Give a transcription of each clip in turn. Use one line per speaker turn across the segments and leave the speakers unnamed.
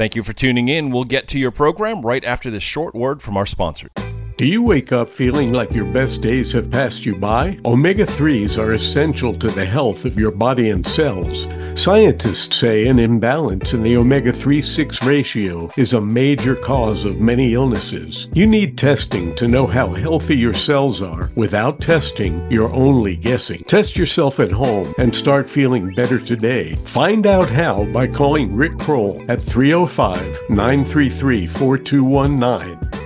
Thank you for tuning in. We'll get to your program right after this short word from our sponsor.
Do you wake up feeling like your best days have passed you by? Omega 3s are essential to the health of your body and cells. Scientists say an imbalance in the omega 3 6 ratio is a major cause of many illnesses. You need testing to know how healthy your cells are. Without testing, you're only guessing. Test yourself at home and start feeling better today. Find out how by calling Rick Kroll at 305 933 4219.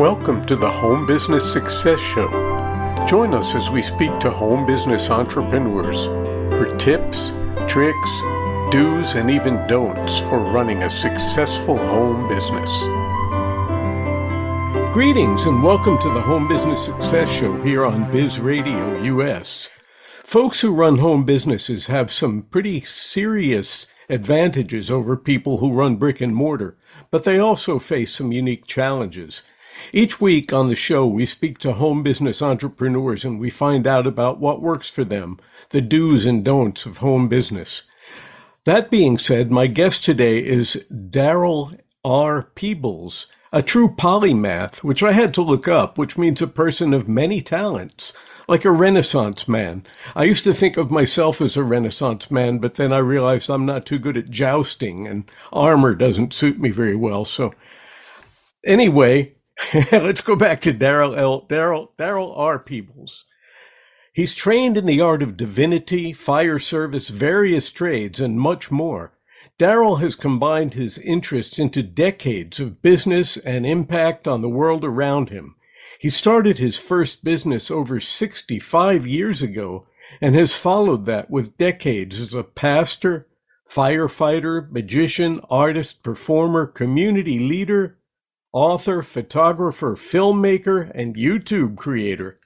Welcome to the Home Business Success Show. Join us as we speak to home business entrepreneurs for tips, tricks, do's, and even don'ts for running a successful home business. Greetings and welcome to the Home Business Success Show here on Biz Radio US. Folks who run home businesses have some pretty serious advantages over people who run brick and mortar, but they also face some unique challenges. Each week on the show, we speak to home business entrepreneurs and we find out about what works for them, the do's and don'ts of home business. That being said, my guest today is Darryl R. Peebles, a true polymath, which I had to look up, which means a person of many talents, like a Renaissance man. I used to think of myself as a Renaissance man, but then I realized I'm not too good at jousting and armor doesn't suit me very well. So, anyway, Let's go back to Darryl L. Darryl Darryl R. Peebles. He's trained in the art of divinity, fire service, various trades, and much more. Darryl has combined his interests into decades of business and impact on the world around him. He started his first business over 65 years ago and has followed that with decades as a pastor, firefighter, magician, artist, performer, community leader, author, photographer, filmmaker, and YouTube creator.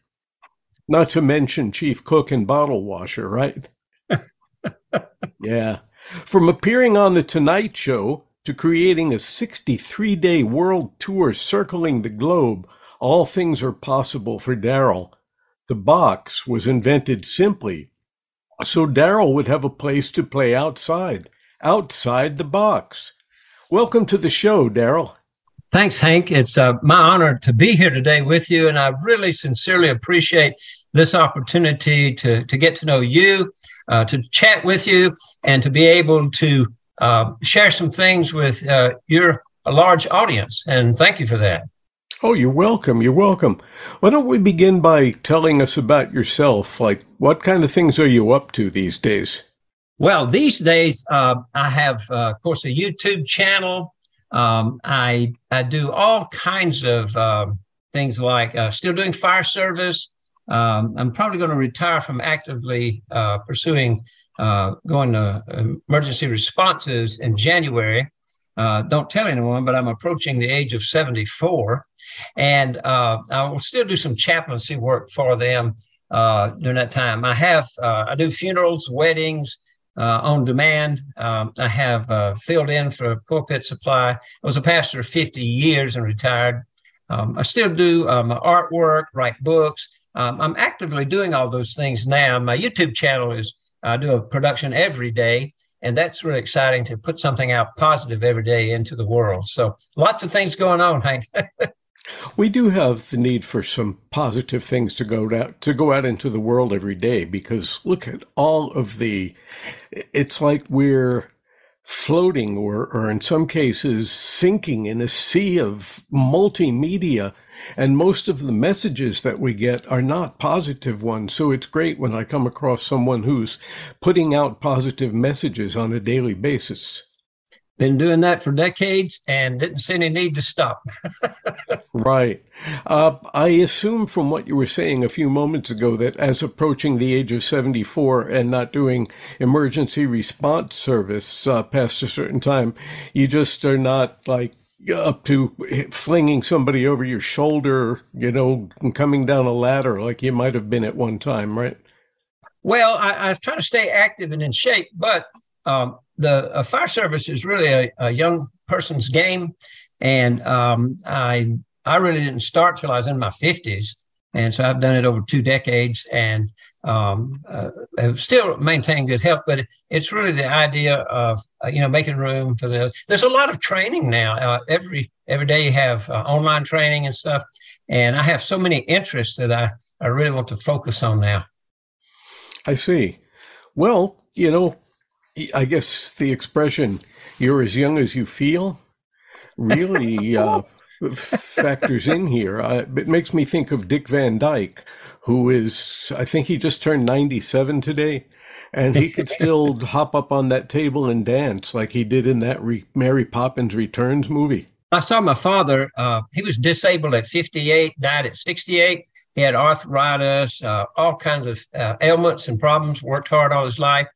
Not to mention chief cook and bottle washer, right? yeah. From appearing on The Tonight Show to creating a 63 day world tour circling the globe, all things are possible for Darryl. The box was invented simply so Darryl would have a place to play outside, outside the box. Welcome to the show, Darryl.
Thanks, Hank. It's uh, my honor to be here today with you, and I really sincerely appreciate this opportunity to, to get to know you, uh, to chat with you, and to be able to uh, share some things with uh, your large audience. And thank you for that.
Oh, you're welcome. You're welcome. Why don't we begin by telling us about yourself? Like, what kind of things are you up to these days?
Well, these days, uh, I have, uh, of course, a YouTube channel. Um, I I do all kinds of uh, things like uh, still doing fire service. Um, I'm probably going to retire from actively uh, pursuing uh, going to emergency responses in January. Uh, don't tell anyone, but I'm approaching the age of 74, and uh, I will still do some chaplaincy work for them during that time. I have I do funerals, weddings, uh, on demand. Um, I have uh, filled in for Pulpit Supply. I was a pastor 50 years and retired. Um, I still do um, artwork, write books. Um, I'm actively doing all those things now. My YouTube channel is I do a production every day, and that's really exciting to put something out positive every day into the world. So lots of things going on, Hank.
We do have the need for some positive things to go out to go out into the world every day because look at all of the it's like we're floating or or in some cases sinking in a sea of multimedia and most of the messages that we get are not positive ones. So it's great when i come across someone who's putting out positive messages on a daily basis
been doing that for decades and didn't see any need to stop.
right. Uh, I assume from what you were saying a few moments ago that as approaching the age of 74 and not doing emergency response service uh, past a certain time, you just are not like up to flinging somebody over your shoulder, you know, and coming down a ladder like you might have been at one time, right?
Well, I, I try to stay active and in shape, but um, the uh, fire service is really a, a young person's game, and um, I I really didn't start till I was in my fifties. And so I've done it over two decades and um, uh, still maintained good health. But it's really the idea of uh, you know making room for the. There's a lot of training now. Uh, every every day you have uh, online training and stuff, and I have so many interests that I I really want to focus on now.
I see. Well, you know, I guess the expression "you're as young as you feel" really uh, factors in here. Uh, it makes me think of Dick Van Dyke, who is, I think he just turned 97 today, and he could still hop up on that table and dance like he did in that Re- Mary Poppins Returns movie.
I saw my father, uh, he was disabled at 58, died at 68. He had arthritis, uh, all kinds of uh, ailments and problems, worked hard all his life.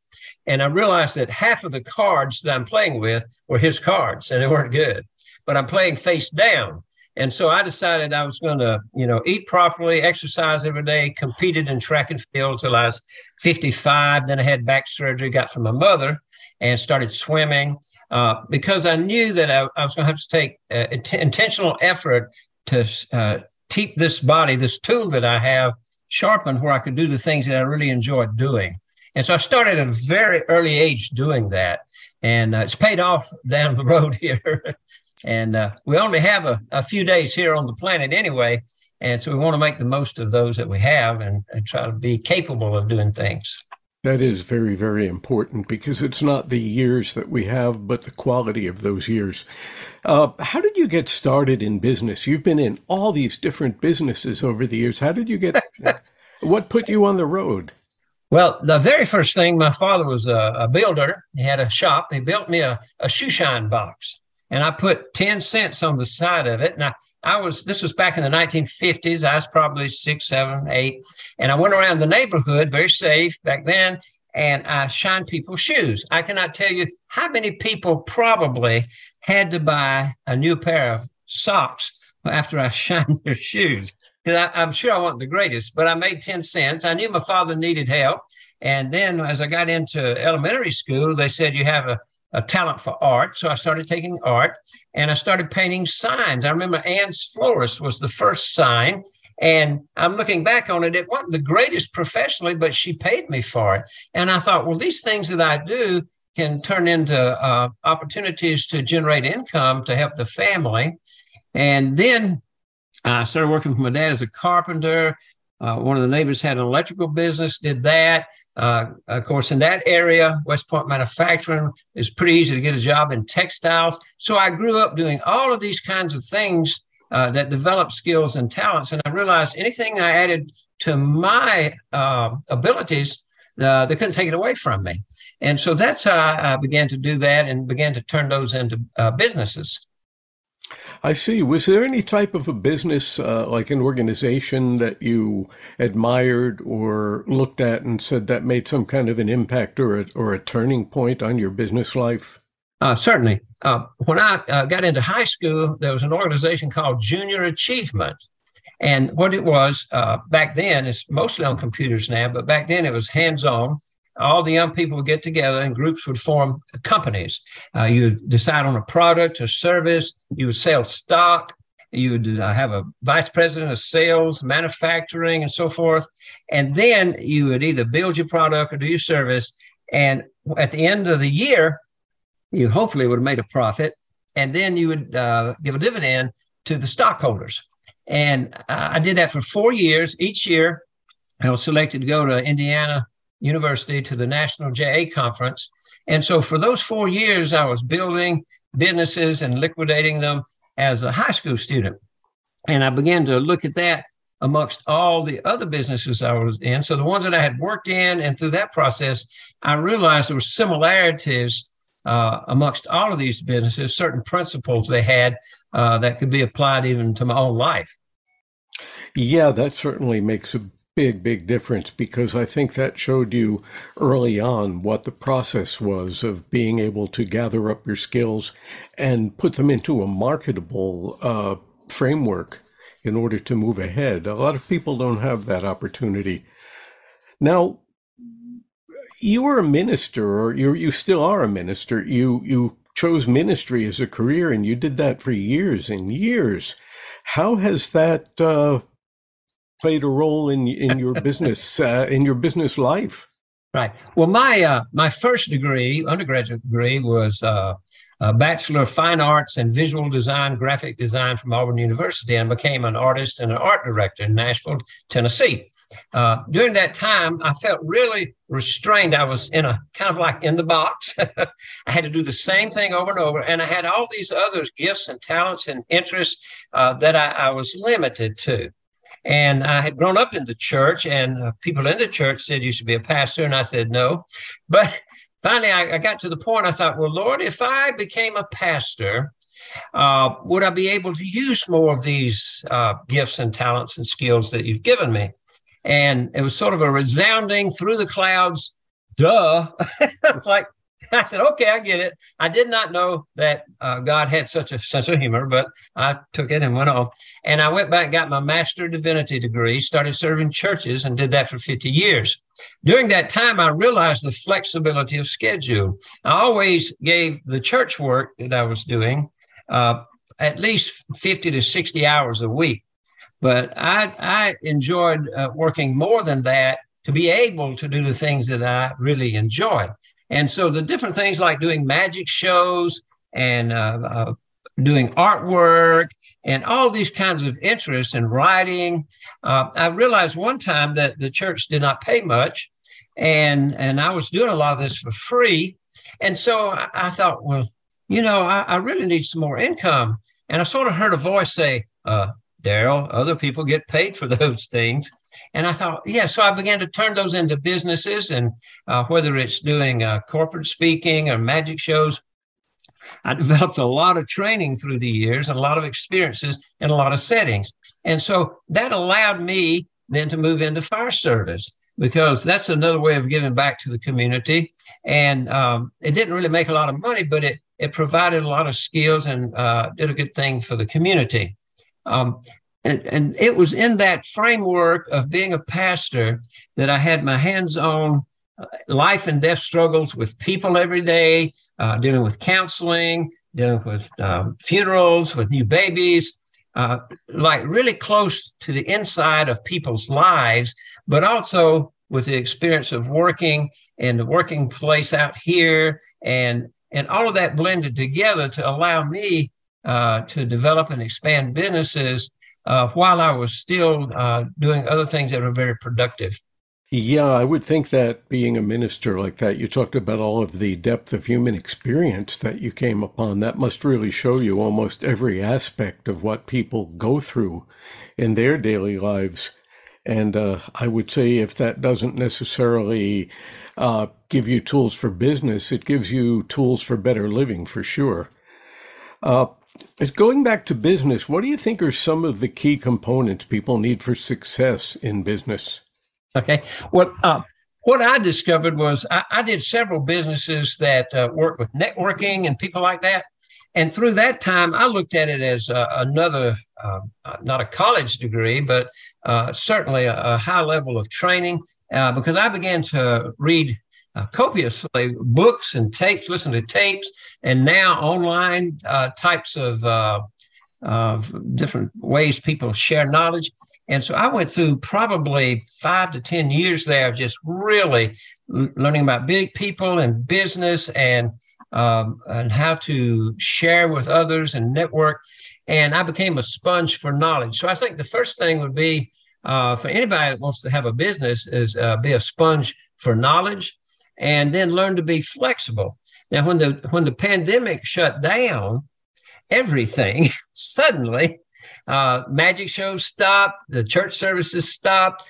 And I realized that half of the cards that I'm playing with were his cards and they weren't good, but I'm playing face down. And so I decided I was going to, you know, eat properly, exercise every day, competed in track and field till I was 55. Then I had back surgery, got from my mother, and started swimming uh, because I knew that I, I was going to have to take uh, intentional effort to uh, keep this body, this tool that I have, sharpened where I could do the things that I really enjoyed doing. And so I started at a very early age doing that. And uh, it's paid off down the road here. and uh, we only have a, a few days here on the planet anyway. And so we want to make the most of those that we have and, and try to be capable of doing things.
That is very, very important because it's not the years that we have, but the quality of those years. Uh, how did you get started in business? You've been in all these different businesses over the years. How did you get, what put you on the road?
Well, the very first thing, my father was a, a builder. He had a shop. He built me a, a shoe shine box, and I put 10 cents on the side of it. And I, I was, this was back in the 1950s. I was probably six, seven, eight. And I went around the neighborhood, very safe back then, and I shined people's shoes. I cannot tell you how many people probably had to buy a new pair of socks after I shined their shoes. Because I'm sure I wasn't the greatest, but I made 10 cents. I knew my father needed help. And then as I got into elementary school, they said, You have a a talent for art. So I started taking art and I started painting signs. I remember Anne's Florist was the first sign. And I'm looking back on it, it wasn't the greatest professionally, but she paid me for it. And I thought, well, these things that I do can turn into uh, opportunities to generate income to help the family. And then I started working with my dad as a carpenter. Uh, one of the neighbors had an electrical business, did that. Uh, of course, in that area, West Point manufacturing is pretty easy to get a job in textiles. So I grew up doing all of these kinds of things uh, that develop skills and talents. And I realized anything I added to my uh, abilities, uh, they couldn't take it away from me. And so that's how I began to do that and began to turn those into uh, businesses.
I see. Was there any type of a business, uh, like an organization that you admired or looked at and said that made some kind of an impact or a, or a turning point on your business life?
Uh, certainly. Uh, when I uh, got into high school, there was an organization called Junior Achievement. And what it was uh, back then, is mostly on computers now, but back then it was hands on all the young people would get together and groups would form companies. Uh, you decide on a product or service. You would sell stock. You would uh, have a vice president of sales, manufacturing, and so forth. And then you would either build your product or do your service. And at the end of the year, you hopefully would have made a profit. And then you would uh, give a dividend to the stockholders. And I did that for four years. Each year, I was selected to go to Indiana University to the National JA Conference. And so for those four years, I was building businesses and liquidating them as a high school student. And I began to look at that amongst all the other businesses I was in. So the ones that I had worked in, and through that process, I realized there were similarities uh, amongst all of these businesses, certain principles they had uh, that could be applied even to my own life.
Yeah, that certainly makes a big, big difference because I think that showed you early on what the process was of being able to gather up your skills and put them into a marketable uh, framework in order to move ahead. A lot of people don't have that opportunity. Now, you were a minister, or you you still are a minister. You you chose ministry as a career, and you did that for years and years. How has that uh, played a role in in your business uh, in your business life?
Right. Well, my uh, my first degree, undergraduate degree, was uh, a Bachelor of Fine Arts and Visual Design, Graphic Design from Auburn University, and became an artist and an art director in Nashville, Tennessee. Uh, during that time, I felt really restrained. I was in a kind of like in the box. I had to do the same thing over and over. And I had all these other gifts and talents and interests uh, that I, I, was limited to. And I had grown up in the church, and uh, people in the church said you should be a pastor. And I said no. But finally, I, I got to the point I thought, well, Lord, if I became a pastor, uh, would I be able to use more of these uh, gifts and talents and skills that you've given me? And it was sort of a resounding through the clouds, duh. like, I said, okay, I get it. I did not know that uh, God had such a sense of humor, but I took it and went off. And I went back got my master divinity degree, started serving churches, and did that for 50 years. During that time, I realized the flexibility of schedule. I always gave the church work that I was doing uh, at least 50 to 60 hours a week. But I, I enjoyed uh, working more than that to be able to do the things that I really enjoy. And so the different things like doing magic shows and uh, uh, doing artwork and all these kinds of interests in writing. Uh, I realized one time that the church did not pay much, and and I was doing a lot of this for free. And so I, I thought, well, you know, I, I, really need some more income. And I sort of heard a voice say, uh, Darryl, other people get paid for those things. And I thought, yeah, so I began to turn those into businesses, and uh, whether it's doing uh, corporate speaking or magic shows, I developed a lot of training through the years and a lot of experiences in a lot of settings. And so that allowed me then to move into fire service because that's another way of giving back to the community. And um, it didn't really make a lot of money, but it, it provided a lot of skills and uh, did a good thing for the community. Um, and, and it was in that framework of being a pastor that I had my hands on uh, life and death struggles with people every day, uh, dealing with counseling, dealing with um, funerals, with new babies, uh, like really close to the inside of people's lives, but also with the experience of working in the working place out here and and all of that blended together to allow me uh, to develop and expand businesses uh, while I was still uh, doing other things that were very productive.
Yeah, I would think that being a minister like that, you talked about all of the depth of human experience that you came upon. That must really show you almost every aspect of what people go through in their daily lives. And uh, I would say if that doesn't necessarily uh, give you tools for business, it gives you tools for better living for sure. Uh, It's going back to business, what do you think are some of the key components people need for success in business?
Okay. What uh, what I discovered was I, I did several businesses that uh, work with networking and people like that. And through that time, I looked at it as uh, another, um, uh, not a college degree, but uh, certainly a, a, high level of training uh, because I began to read uh, copiously books and tapes, listen to tapes, and now online uh, types of, uh, of different ways people share knowledge. And so I went through probably five to 10 years there of just really learning about big people and business and um, and how to share with others and network. And I became a sponge for knowledge. So I think the first thing would be uh, for anybody that wants to have a business is uh, be a sponge for knowledge and then learn to be flexible. Now, when the when the pandemic shut down everything, suddenly uh, magic shows stopped, the church services stopped,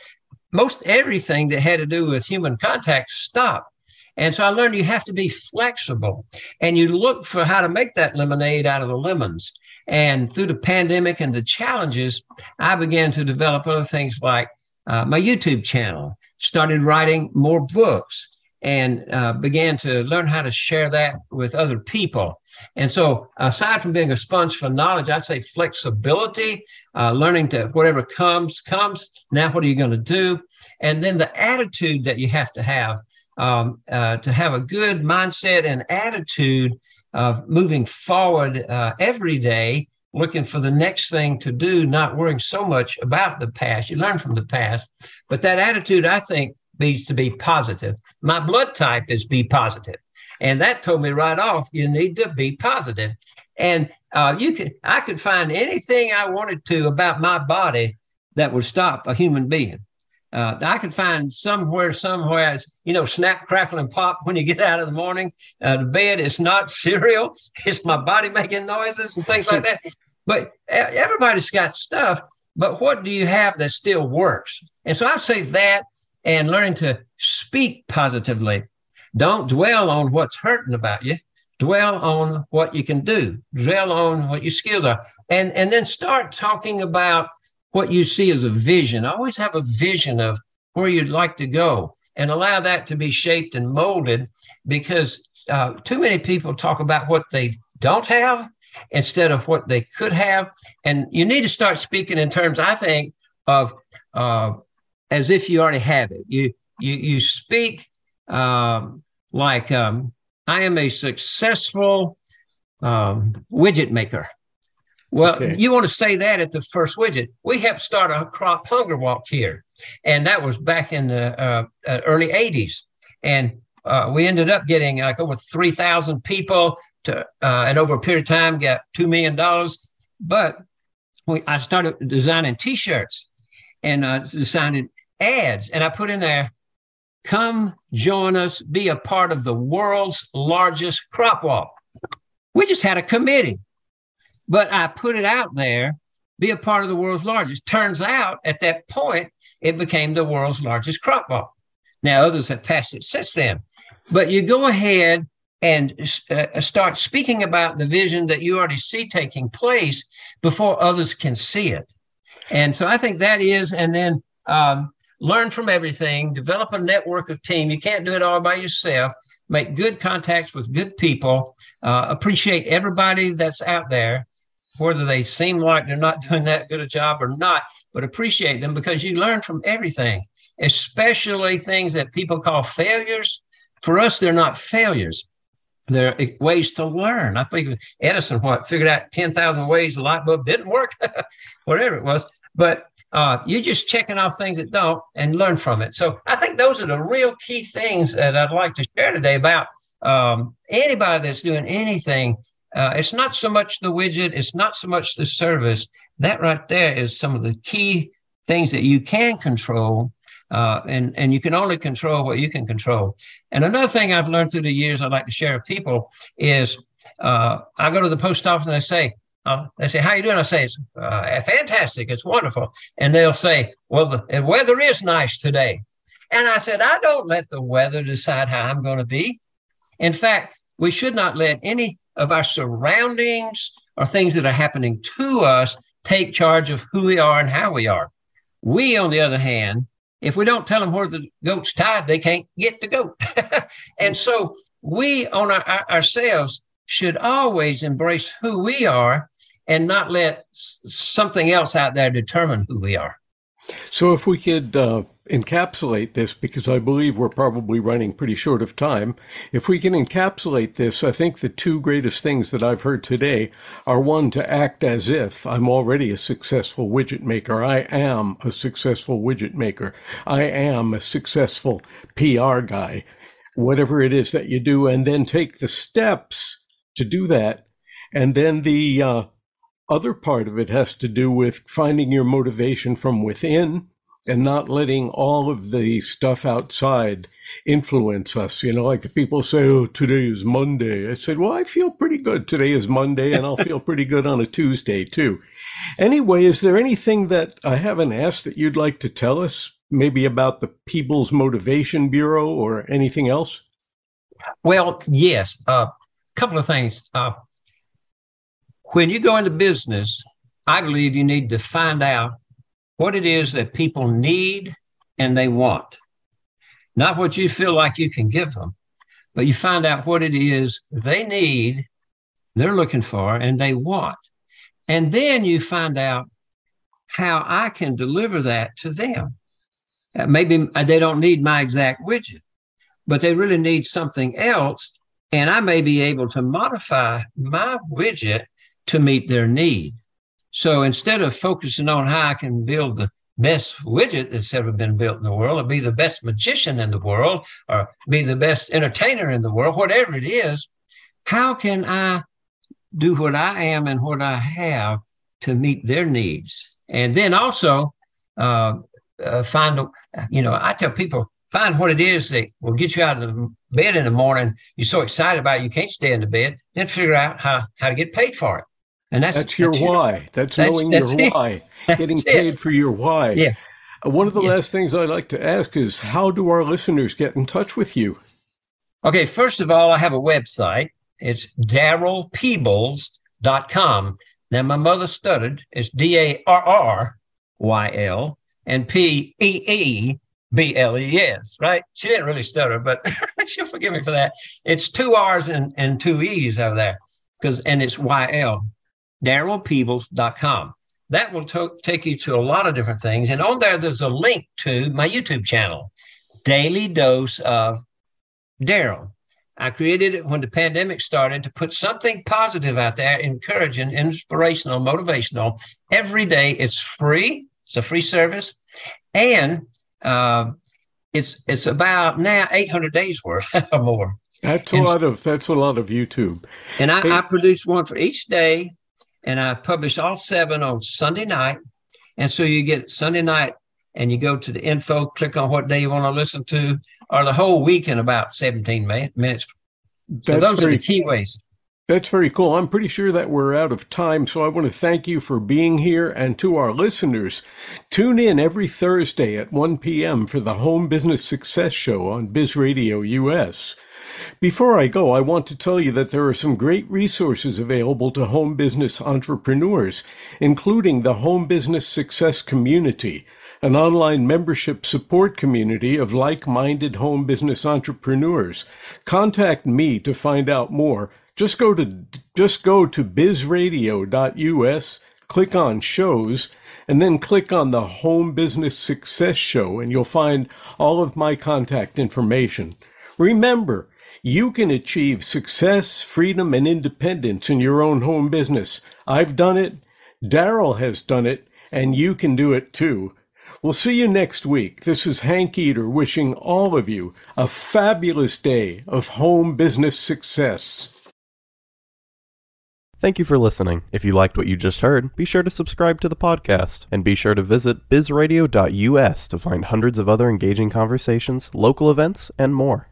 most everything that had to do with human contact stopped. And so I learned you have to be flexible and you look for how to make that lemonade out of the lemons. And through the pandemic and the challenges, I began to develop other things like uh, my YouTube channel, started writing more books, and uh, began to learn how to share that with other people. And so, aside from being a sponge for knowledge, I'd say flexibility, uh, learning to whatever comes, comes. Now, what are you going to do? And then the attitude that you have to have um, uh, to have a good mindset and attitude of moving forward uh, every day looking for the next thing to do, not worrying so much about the past. You learn from the past, but that attitude, I think, needs to be positive. My blood type is B positive. And that told me right off, you need to be positive. And uh, you could, I could find anything I wanted to about my body that would stop a human being. Uh, I could find somewhere, somewhere, you know, snap, crackle, and pop when you get out of the morning. Uh, the bed is not cereal; it's my body making noises and things like that. But everybody's got stuff. But what do you have that still works? And so I say that, and learning to speak positively. Don't dwell on what's hurting about you. Dwell on what you can do. Dwell on what your skills are, and and then start talking about what you see as a vision. Always have a vision of where you'd like to go and allow that to be shaped and molded because uh, too many people talk about what they don't have instead of what they could have. And you need to start speaking in terms, I think, of uh, as if you already have it. You you you speak um, like um, I am a successful um, widget maker. Well, okay. you want to say that at the first widget. We helped start a crop hunger walk here, and that was back in the uh, uh, early 80s. And uh, we ended up getting like over 3,000 people to, uh, and over a period of time, got $2 million. But we, I started designing t shirts and uh, designing ads, and I put in there, come join us, be a part of the world's largest crop walk. We just had a committee but I put it out there, be a part of the world's largest. Turns out at that point, it became the world's largest crop walk. Now, others have passed it since then. But you go ahead and uh, start speaking about the vision that you already see taking place before others can see it. And so I think that is, and then um, learn from everything, develop a network of team. You can't do it all by yourself. Make good contacts with good people, uh, appreciate everybody that's out there, whether they seem like they're not doing that good a job or not, but appreciate them because you learn from everything, especially things that people call failures. For us, they're not failures. They're ways to learn. I think Edison what figured out 10,000 ways the light bulb didn't work, whatever it was. But uh, you're just checking off things that don't and learn from it. So I think those are the real key things that I'd like to share today about um, anybody that's doing anything uh, it's not so much the widget, it's not so much the service. That right there is some of the key things that you can control. Uh, and, and you can only control what you can control. And another thing I've learned through the years I'd like to share with people is uh, I go to the post office and I say, uh, they say, how you doing? I say, it's uh, fantastic. It's wonderful. And they'll say, well, the weather is nice today. And I said, I don't let the weather decide how I'm going to be. In fact, we should not let any of our surroundings or things that are happening to us take charge of who we are and how we are. We, on the other hand, if we don't tell them where the goat's tied, they can't get the goat. and so we on our, our, ourselves should always embrace who we are and not let something else out there determine who we are.
So, if we could uh, encapsulate this, because I believe we're probably running pretty short of time, if we can encapsulate this, I think the two greatest things that I've heard today are one, to act as if I'm already a successful widget maker. I am a successful widget maker. I am a successful PR guy, whatever it is that you do, and then take the steps to do that. And then the, uh, other part of it has to do with finding your motivation from within and not letting all of the stuff outside influence us. You know, like the people say, oh, today is Monday. I said, well, I feel pretty good. Today is Monday, and I'll feel pretty good on a Tuesday, too. Anyway, is there anything that I haven't asked that you'd like to tell us, maybe about the People's Motivation Bureau or anything else?
Well, yes. A uh, couple of things. Uh, when you go into business, I believe you need to find out what it is that people need and they want. Not what you feel like you can give them, but you find out what it is they need, they're looking for, and they want. And then you find out how I can deliver that to them. Uh, maybe they don't need my exact widget, but they really need something else. And I may be able to modify my widget to meet their need. So instead of focusing on how I can build the best widget that's ever been built in the world, or be the best magician in the world, or be the best entertainer in the world, whatever it is, how can I do what I am and what I have to meet their needs? And then also uh, uh, find, you know, I tell people, find what it is that will get you out of the bed in the morning. You're so excited about it, you can't stay in the bed. Then figure out how, how to get paid for it.
And that's, that's your that's why. That's, that's, knowing that's your it. why. Getting paid it. for your why.
Yeah.
Uh, one of the yeah. last things I'd like to ask is how do our listeners get in touch with you?
Okay, first of all, I have a website. It's darrylpeebles.com. Now, my mother stuttered. It's D A R R Y L and P E E B L E S, right? She didn't really stutter, but she'll forgive me for that. It's two R's and, and two E's over there because, and it's Y L darrylpeebles.com. That will to- take you to a lot of different things. And on there, there's a link to my YouTube channel, Daily Dose of Darryl. I created it when the pandemic started to put something positive out there, encouraging, inspirational, motivational. Every day, it's free. It's a free service, and uh, it's it's about now 800 days worth or more.
That's a and, lot of that's a lot of YouTube.
And I, hey. I produce one for each day and I publish all seven on Sunday night. And so you get Sunday night and you go to the info, click on what day you want to listen to, or the whole week in about 17 minutes. So those very, are the key ways.
That's very cool. I'm pretty sure that we're out of time. So I want to thank you for being here. And to our listeners, tune in every Thursday at 1 p.m. for the Home Business Success Show on Biz Radio US. Before I go, I want to tell you that there are some great resources available to home business entrepreneurs, including the Home Business Success Community, an online membership support community of like-minded home business entrepreneurs. Contact me to find out more. Just go to just go to bizradio.us, click on shows, and then click on the Home Business Success Show and you'll find all of my contact information. Remember, you can achieve success, freedom, and independence in your own home business. I've done it, Darryl has done it, and you can do it too. We'll see you next week. This is Hank Eater wishing all of you a fabulous day of home business success.
Thank you for listening. If you liked what you just heard, be sure to subscribe to the podcast and be sure to visit bizradio.us to find hundreds of other engaging conversations, local events, and more.